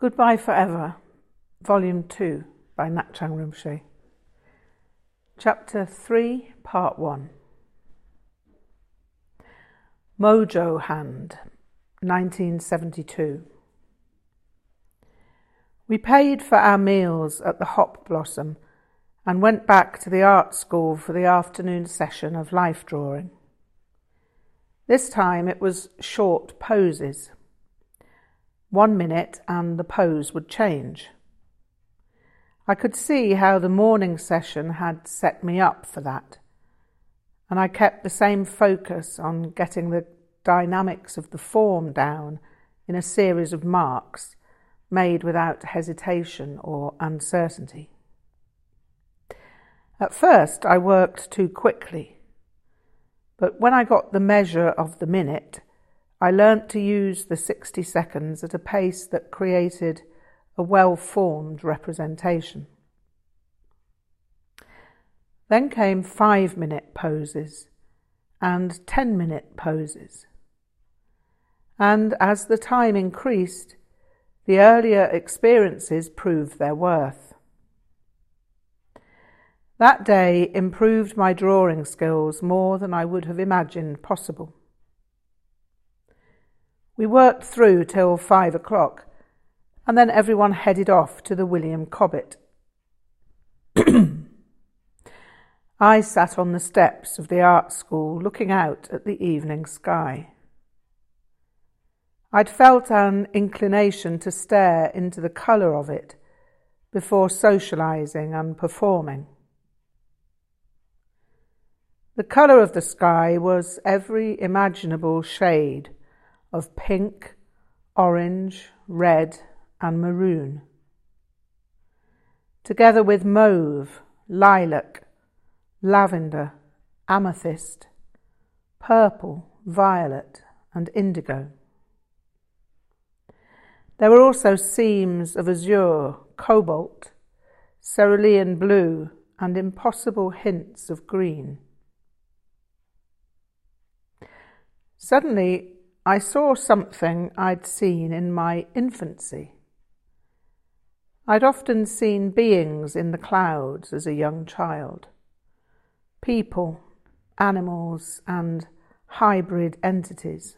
Goodbye Forever, Volume 2 by Ngak'chang Rinpoche. Chapter 3, Part 1 Mojo Hand, 1972. We paid for our meals at the Hop Blossom and went back to the art school for the afternoon session of life drawing. This time it was short poses. One minute and the pose would change. I could see how the morning session had set me up for that, and I kept the same focus on getting the dynamics of the form down in a series of marks made without hesitation or uncertainty. At first, I worked too quickly but when I got the measure of the minute, I learnt to use the 60 seconds at a pace that created a well formed representation. Then came five minute poses and 10 minute poses. And as the time increased, the earlier experiences proved their worth. That day improved my drawing skills more than I would have imagined possible. We worked through till five o'clock, and then everyone headed off to the William Cobbett. I sat on the steps of the art school looking out at the evening sky. I'd felt an inclination to stare into the colour of it before socialising and performing. The colour of the sky was every imaginable shade of pink, orange, red, and maroon, together with mauve, lilac, lavender, amethyst, purple, violet, and indigo. There were also seams of azure, cobalt, cerulean blue, and impossible hints of green. Suddenly, I saw something I'd seen in my infancy. I'd often seen beings in the clouds as a young child people, animals, and hybrid entities.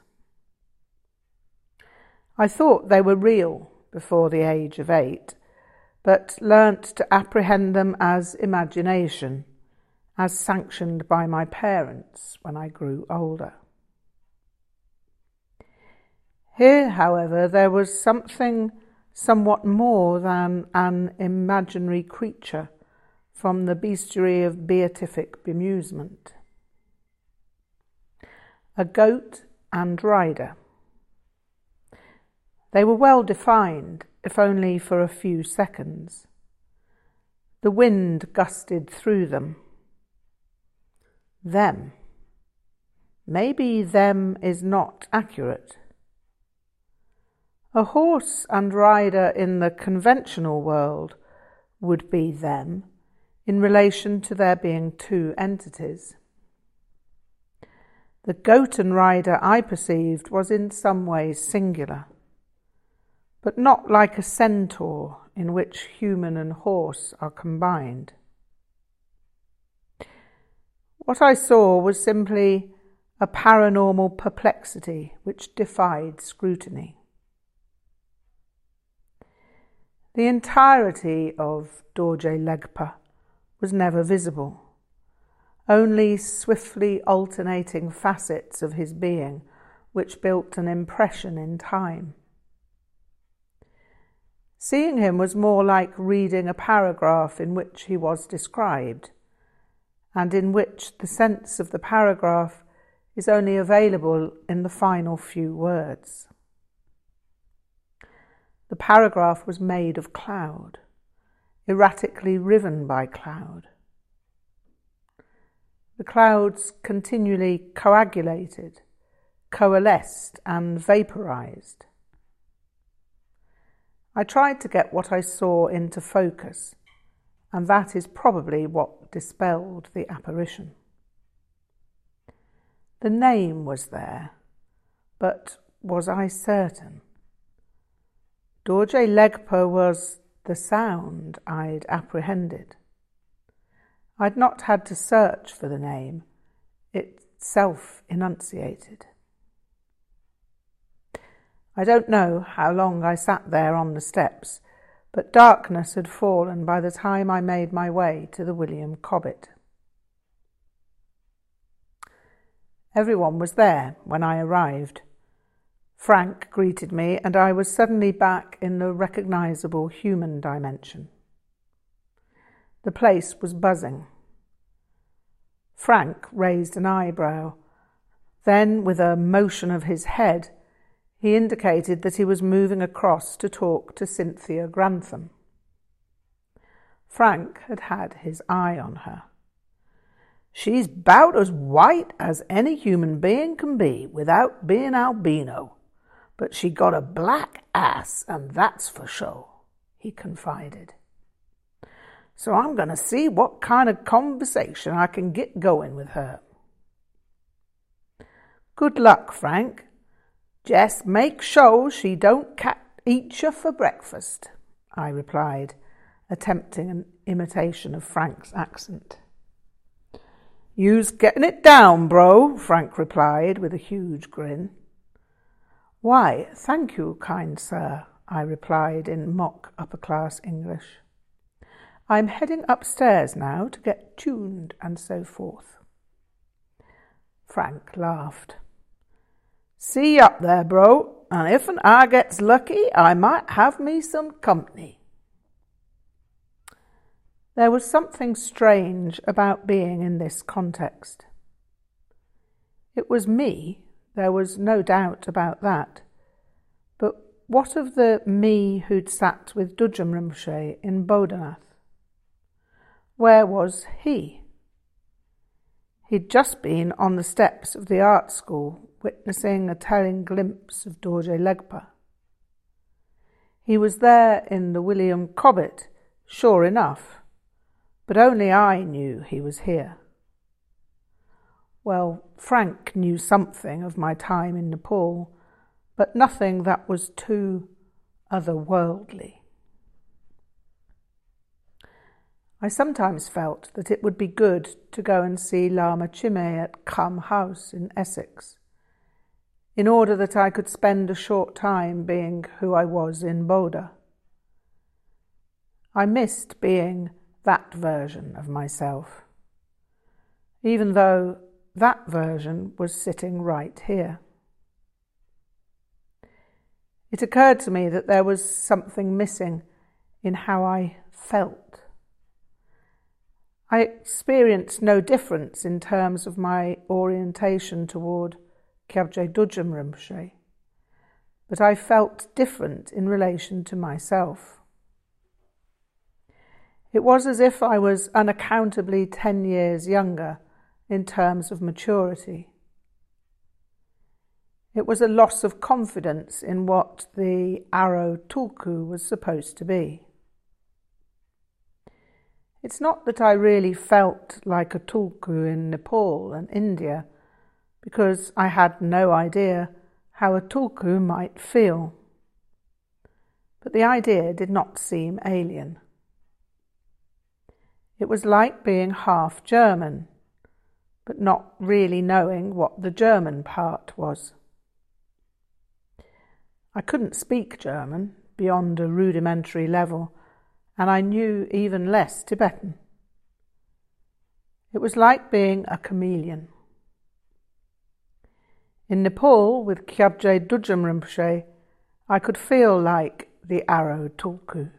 I thought they were real before the age of eight, but learnt to apprehend them as imagination, as sanctioned by my parents when I grew older. Here, however, there was something somewhat more than an imaginary creature from the bestiary of beatific bemusement. A goat and rider. They were well defined, if only for a few seconds. The wind gusted through them. Them. Maybe them is not accurate. A horse and rider in the conventional world would be them in relation to there being two entities. The goat and rider I perceived was in some ways singular, but not like a centaur in which human and horse are combined. What I saw was simply a paranormal perplexity which defied scrutiny. The entirety of Dorje Legpa was never visible. Only swiftly alternating facets of his being, which built an impression in time. Seeing him was more like reading a paragraph in which he was described, and in which the sense of the paragraph is only available in the final few words. The paragraph was made of cloud, erratically riven by cloud. The clouds continually coagulated, coalesced, and vaporized. I tried to get what I saw into focus, and that is probably what dispelled the apparition. The name was there, but was I certain? Dorje Legpa was the sound I'd apprehended. I'd not had to search for the name, it self enunciated. I don't know how long I sat there on the steps, but darkness had fallen by the time I made my way to the William Cobbett. Everyone was there when I arrived. Frank greeted me, and I was suddenly back in the recognizable human dimension. The place was buzzing. Frank raised an eyebrow. Then, with a motion of his head, he indicated that he was moving across to talk to Cynthia Grantham. Frank had had his eye on her. She's about as white as any human being can be without being albino, but she got a black ass, and that's for show, he confided. So I'm going to see what kind of conversation I can get going with her. Good luck, Frank. Just make sure she don't cat eat you for breakfast, I replied, attempting an imitation of Frank's accent. You's getting it down, bro, Frank replied with a huge grin. Why, thank you, kind sir, I replied in mock upper class English. I'm heading upstairs now to get tuned and so forth. Frank laughed. See you up there, bro, and if an I gets lucky, I might have me some company. There was something strange about being in this context. It was me there was no doubt about that. But what of the me who'd sat with Dudjom Rinpoche in Bodhanath? Where was he? He'd just been on the steps of the art school, witnessing a telling glimpse of Dorje Legpa. He was there in the William Cobbett, sure enough, but only I knew he was here. Well, Frank knew something of my time in Nepal, but nothing that was too otherworldly. I sometimes felt that it would be good to go and see Lama Chime at Kham House in Essex, in order that I could spend a short time being who I was in Bodh. I missed being that version of myself, even though that version was sitting right here. It occurred to me that there was something missing in how I felt. I experienced no difference in terms of my orientation toward Kyabje Dudjom Rinpoche, but I felt different in relation to myself. It was as if I was unaccountably ten years younger in terms of maturity. It was a loss of confidence in what the Aro tulku was supposed to be. It's not that I really felt like a tulku in Nepal and India, because I had no idea how a tulku might feel. But the idea did not seem alien. It was like being half German but not really knowing what the German part was. I couldn't speak German beyond a rudimentary level, and I knew even less Tibetan. It was like being a chameleon. In Nepal, with Kyabje Dudjom Rinpoche, I could feel like the Aro tulku.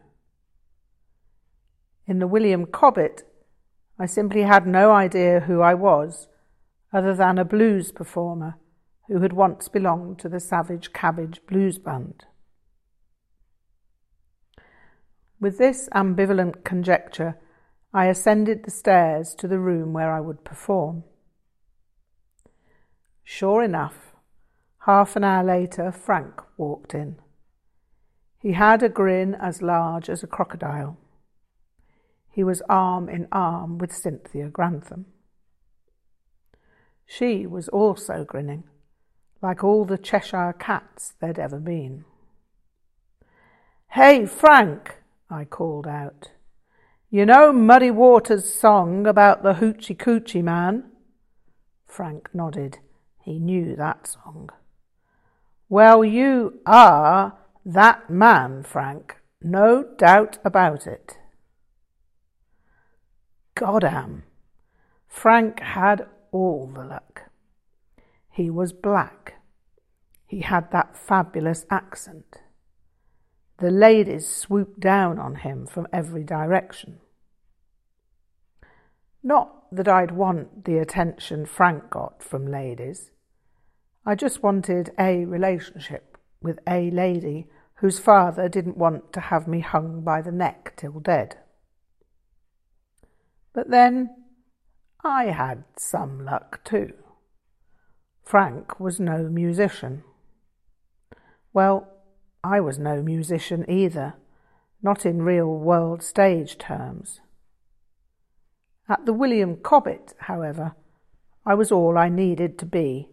In the William Cobbett, I simply had no idea who I was, other than a blues performer who had once belonged to the Savage Cabbage Blues Band. With this ambivalent conjecture, I ascended the stairs to the room where I would perform. Sure enough, half an hour later, Frank walked in. He had a grin as large as a crocodile. He was arm in arm with Cynthia Grantham. She was also grinning, like all the Cheshire cats there'd ever been. Hey, Frank, I called out. You know Muddy Waters' song about the Hoochie Coochie Man? Frank nodded. He knew that song. Well, you are that man, Frank. No doubt about it. Goddam! Frank had all the luck. He was black. He had that fabulous accent. The ladies swooped down on him from every direction. Not that I'd want the attention Frank got from ladies. I just wanted a relationship with a lady whose father didn't want to have me hung by the neck till dead. But then I had some luck too. Frank was no musician. Well, I was no musician either, not in real world stage terms. At the William Cobbett, however, I was all I needed to be,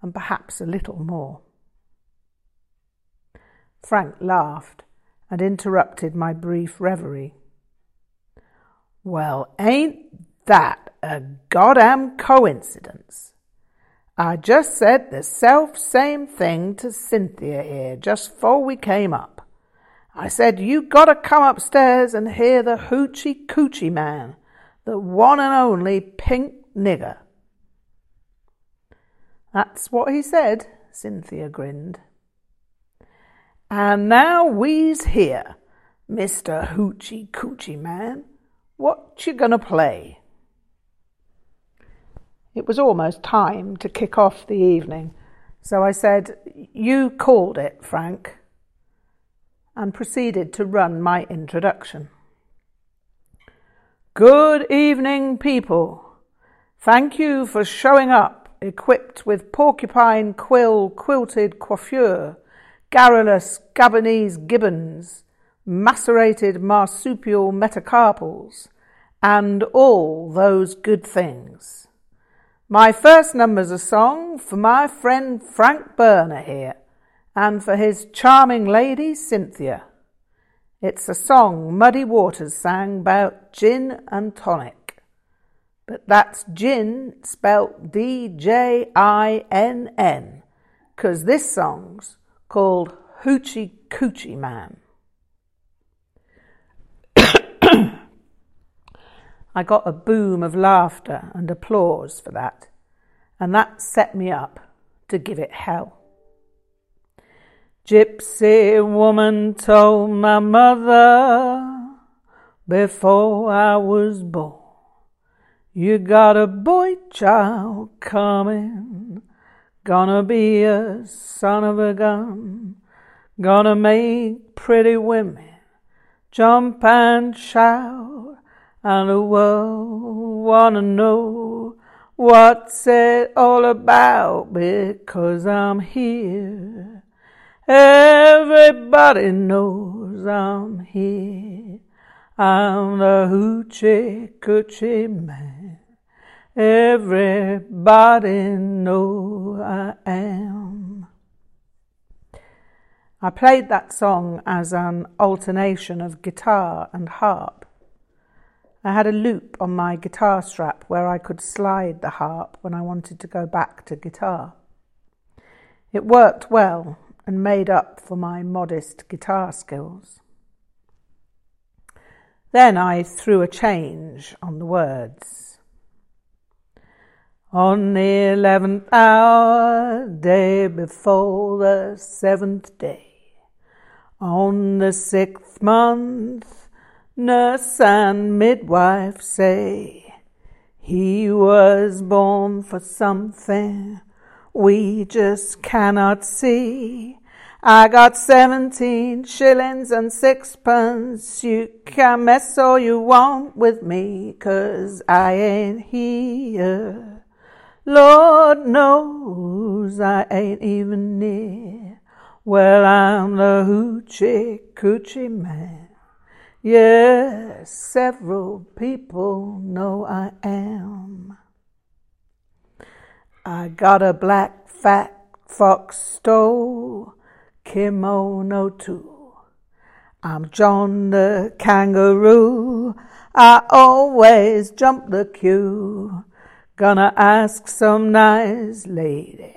and perhaps a little more. Frank laughed and interrupted my brief reverie. Well, ain't that a goddamn coincidence? I just said the self same thing to Cynthia here just before we came up. I said, You gotta come upstairs and hear the hoochie coochie man the one and only pink nigger. That's what he said, Cynthia grinned. And now we's here, Mr. Hoochie Coochie Man. What you gonna play? It was almost time to kick off the evening, so I said, You called it, Frank, and proceeded to run my introduction. Good evening, people. Thank you for showing up equipped with porcupine quill quilted coiffure, garrulous Gabonese gibbons, macerated marsupial metacarpals, and all those good things. My first number's a song for my friend Frank Burner here, and for his charming lady Cynthia. It's a song Muddy Waters sang about gin and tonic. But that's gin spelt D J I N N, because this song's called Hoochie Coochie Man. I got a boom of laughter and applause for that, and that set me up to give it hell. Gypsy woman told my mother before I was born, you got a boy child coming, gonna be a son of a gun, gonna make pretty women jump and shout, and the world wanna know what's it all about because I'm here Everybody knows I'm here. I'm the hoochie coochie man. Everybody know I am. I played that song as an alternation of guitar and harp. I had a loop on my guitar strap where I could slide the harp when I wanted to go back to guitar. It worked well, and made up for my modest guitar skills. Then I threw a change on the words. On the eleventh hour, day before the seventh day, on the sixth month, nurse and midwife say, he was born for something we just cannot see. I got seventeen shillings and sixpence. You can mess all you want with me, cause I ain't here. Lord knows I ain't even near. Well, I'm the hoochie coochie man. Yes, several people know I am. I got a black fat fox stole kimono too. I'm John the kangaroo. I always jump the queue. Gonna ask some nice lady,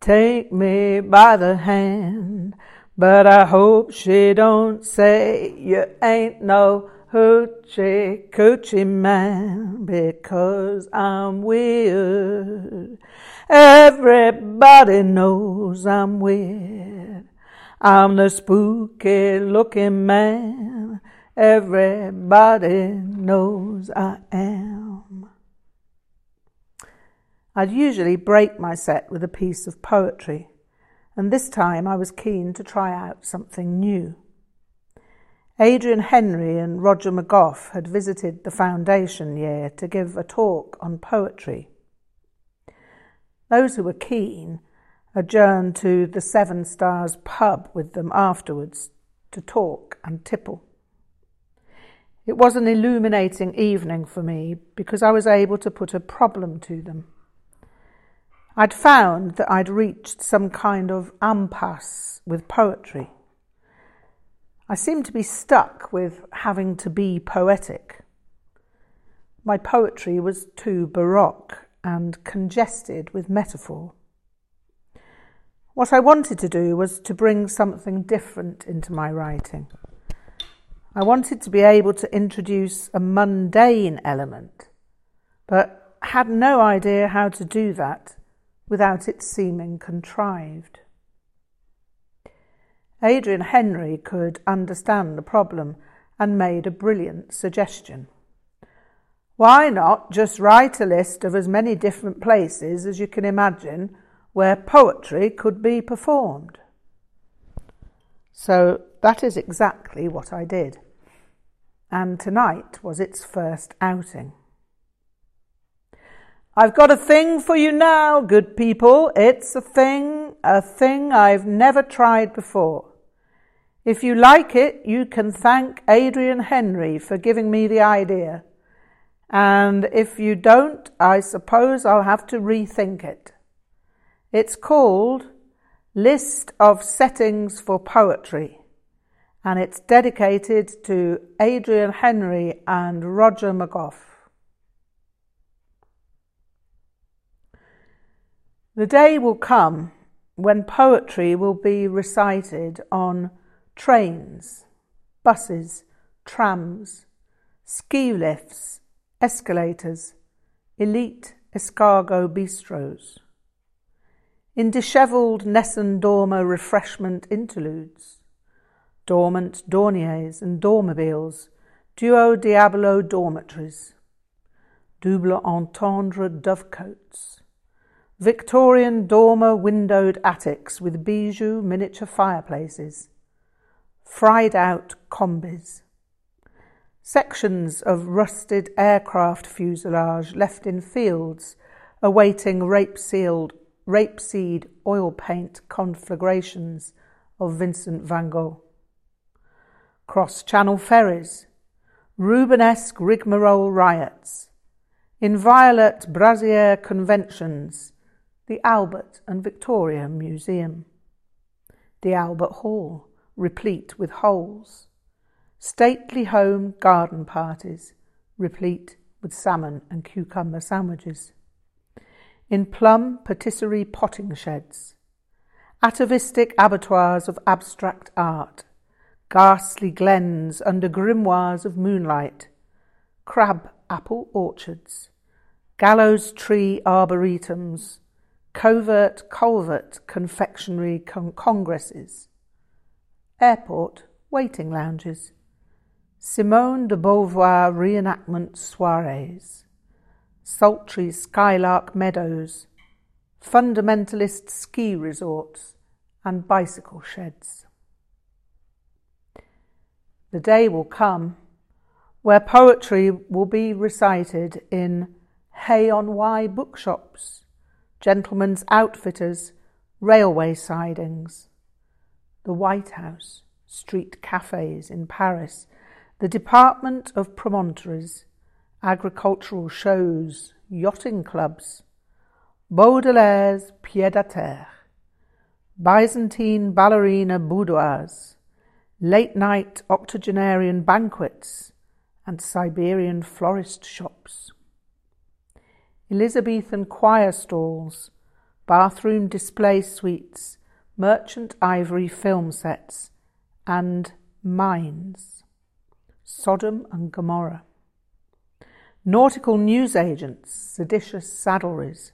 take me by the hand. But I hope she don't say you ain't no hoochie coochie man because I'm weird. Everybody knows I'm weird. I'm the spooky looking man. Everybody knows I am. I'd usually break my set with a piece of poetry, and this time I was keen to try out something new. Adrian Henri and Roger McGough had visited the foundation year to give a talk on poetry. Those who were keen adjourned to the Seven Stars pub with them afterwards to talk and tipple. It was an illuminating evening for me because I was able to put a problem to them. I'd found that I'd reached some kind of impasse with poetry. I seemed to be stuck with having to be poetic. My poetry was too baroque and congested with metaphor. What I wanted to do was to bring something different into my writing. I wanted to be able to introduce a mundane element, but had no idea how to do that without it seeming contrived. Adrian Henri could understand the problem and made a brilliant suggestion. Why not just write a list of as many different places as you can imagine where poetry could be performed. So that is exactly what I did. And tonight was its first outing. I've got a thing for you now, good people. It's a thing, a thing I've never tried before. If you like it, you can thank Adrian Henri for giving me the idea. And if you don't, I suppose I'll have to rethink it. It's called List of Settings for Poetry, and it's dedicated to Adrian Henri and Roger McGough. The day will come when poetry will be recited on trains, buses, trams, ski lifts, escalators, elite escargot bistros. In dishevelled Nessun refreshment interludes, dormant dorniers and dormobiles, duo diabolo dormitories, double entendre dovecotes, Victorian dormer windowed attics with bijou miniature fireplaces, fried out combis, sections of rusted aircraft fuselage left in fields awaiting rape sealed rapeseed oil paint conflagrations of Vincent van Gogh. Cross Channel ferries, Rubenesque rigmarole riots, inviolate brassiere conventions, the Albert and Victoria Museum, the Albert Hall, replete with holes, stately home garden parties, replete with salmon and cucumber sandwiches. In plum patisserie potting sheds, atavistic abattoirs of abstract art, ghastly glens under grimoires of moonlight, crab apple orchards, gallows tree arboretums, covert culvert confectionery con- congresses, airport waiting lounges, Simone de Beauvoir reenactment soirees, sultry skylark meadows, fundamentalist ski resorts, and bicycle sheds. The day will come where poetry will be recited in Hay on Wye bookshops, gentlemen's outfitters, railway sidings, the White House, street cafes in Paris, the Department of Promontories, agricultural shows, yachting clubs, Baudelaire's pied à terre, Byzantine ballerina boudoirs, late night octogenarian banquets, and Siberian florist shops. Elizabethan choir stalls, bathroom display suites, merchant ivory film sets, and mines. Sodom and Gomorrah. Nautical newsagents, seditious saddleries,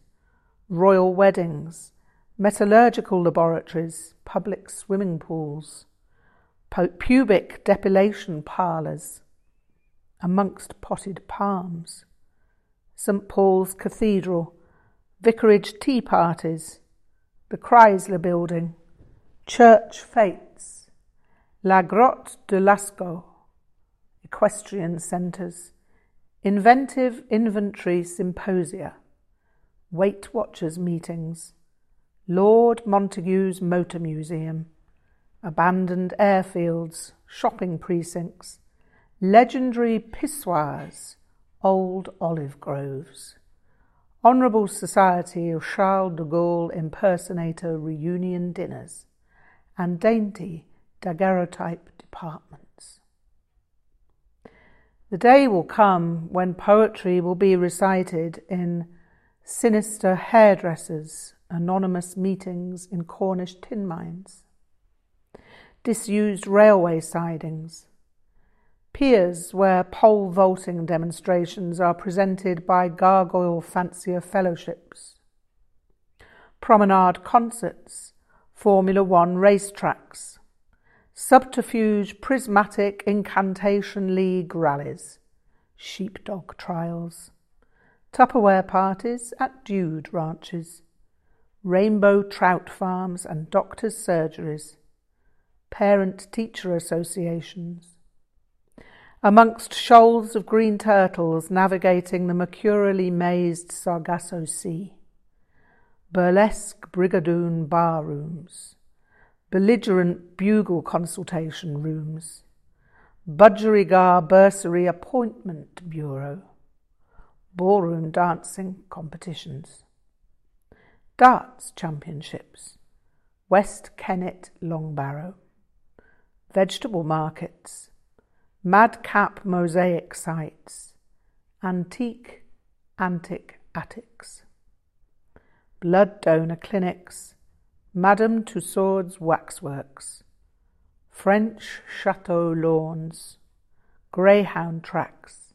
royal weddings, metallurgical laboratories, public swimming pools, pubic depilation parlours, amongst potted palms, St Paul's Cathedral, vicarage tea parties, the Chrysler Building, church fetes, La Grotte de Lascaux, equestrian centres, inventive inventory symposia, Weight Watchers meetings, Lord Montagu's Motor Museum, abandoned airfields, shopping precincts, legendary pissoirs, old olive groves, Honourable Society of Charles de Gaulle impersonator reunion dinners, and dainty daguerreotype departments. The day will come when poetry will be recited in sinister hairdressers, anonymous meetings in Cornish tin mines, disused railway sidings, piers where pole vaulting demonstrations are presented by gargoyle fancier fellowships, promenade concerts, Formula One racetracks, subterfuge prismatic incantation league rallies, sheepdog trials Tupperware parties at dude ranches, rainbow trout farms and doctors' surgeries, parent teacher associations. Amongst shoals of green turtles navigating the mercurially mazed Sargasso Sea, burlesque brigadoon bar rooms, belligerent bugle consultation rooms, budgerigar bursary appointment bureau. Ballroom dancing competitions, darts championships, West Kennet Long Barrow, vegetable markets, madcap mosaic sites, antique antic attics, blood donor clinics, Madame Tussauds waxworks, French chateau lawns, greyhound tracks,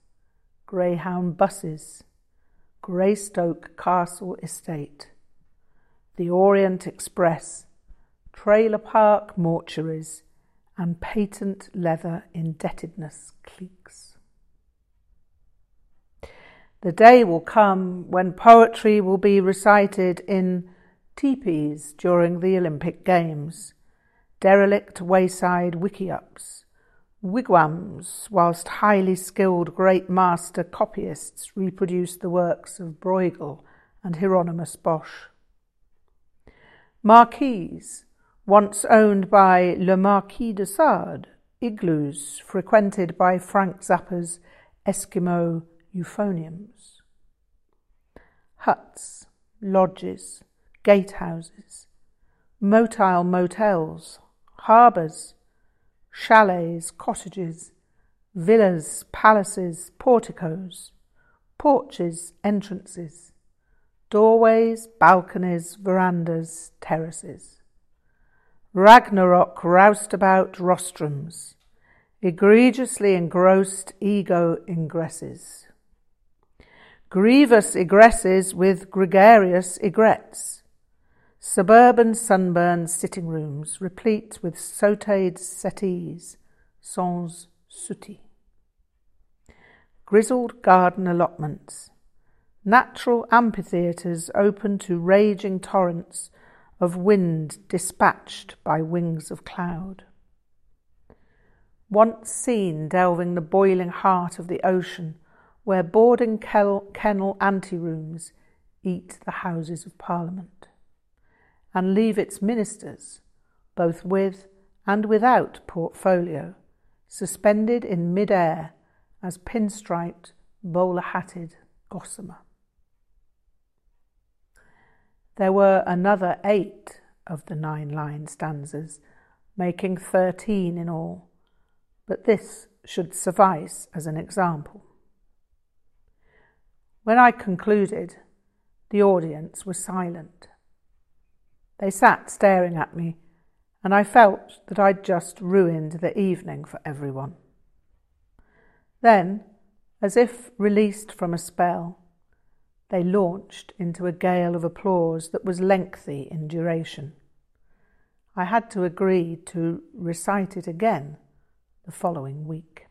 Greyhound buses, Greystoke Castle Estate, the Orient Express, trailer park mortuaries, and patent leather indebtedness cliques. The day will come when poetry will be recited in teepees during the Olympic Games, derelict wayside wickiups, wigwams, whilst highly skilled great master copyists reproduce the works of Bruegel and Hieronymus Bosch. Marquees, once owned by Le Marquis de Sade, igloos frequented by Frank Zappa's Eskimo euphoniums. Huts, lodges, gatehouses, motile motels, harbours, chalets, cottages, villas, palaces, porticos, porches, entrances, doorways, balconies, verandas, terraces. Ragnarok roustabout rostrums, egregiously engrossed ego ingresses. Grievous egresses with gregarious egrets Suburban sunburned sitting rooms, replete with sautéed settees, sans souci. Grizzled garden allotments, natural amphitheatres open to raging torrents of wind dispatched by wings of cloud. Once seen delving the boiling heart of the ocean, where boarding kennel anterooms eat the Houses of Parliament and leave its ministers, both with and without portfolio, suspended in mid-air as pinstriped, bowler-hatted gossamer. There were another eight of the nine line stanzas making thirteen in all, but this should suffice as an example. When I concluded, the audience was silent. They sat staring at me, and I felt that I'd just ruined the evening for everyone. Then, as if released from a spell, they launched into a gale of applause that was lengthy in duration. I had to agree to recite it again the following week.